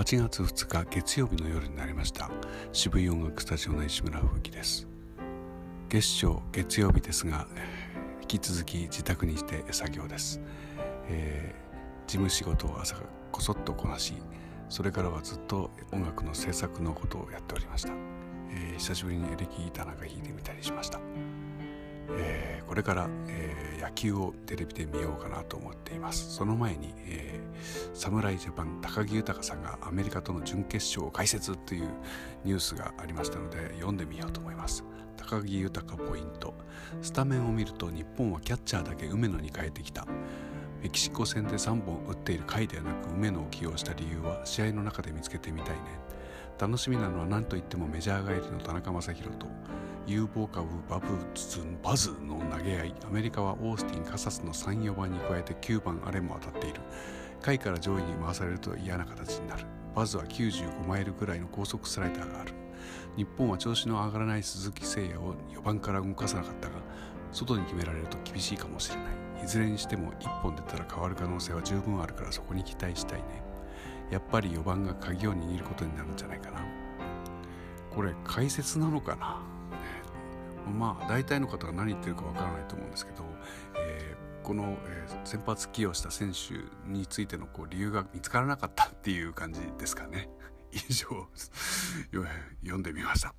8月2日月曜日の夜になりました。渋い音楽スタジオの石村吹雪です。月賞月曜日ですが引き続き自宅にして作業です、えー、事務仕事を朝こそっとこなしそれからはずっと音楽の制作のことをやっておりました、えー、久しぶりにエレキギターなんか弾いてみたりしました、えー、これから、えー、野球をテレビで見ようかなと思っています。その前に、えー、侍ジャパン高木豊さんがアメリカとの準決勝を解説というニュースがありましたので読んでみようと思います。高木豊ポイント。スタメンを見ると日本はキャッチャーだけ梅野に変えてきた。メキシコ戦で3本打っている回ではなく梅野を起用した理由は試合の中で見つけてみたいね。楽しみなのは何といってもメジャー帰りの田中将大と有望株バブツンバズの投げ合い。アメリカはオースティンカサスの34番に加えて9番アレも当たっている。下位から上位に回されると嫌な形になる。バズは95マイルぐらいの高速スライダーがある。日本は調子の上がらない鈴木誠也を4番から動かさなかったが外に決められると厳しいかもしれない。いずれにしても1本出たら変わる可能性は十分あるからそこに期待したいね。やっぱり4番が鍵を握ることになるんじゃないかな。これ解説なのかな、まあ大体の方が何言ってるかわからないと思うんですけど、えー、この、えー、先発起用した選手についてのこう理由が見つからなかったっていう感じですかね。以上読んでみました。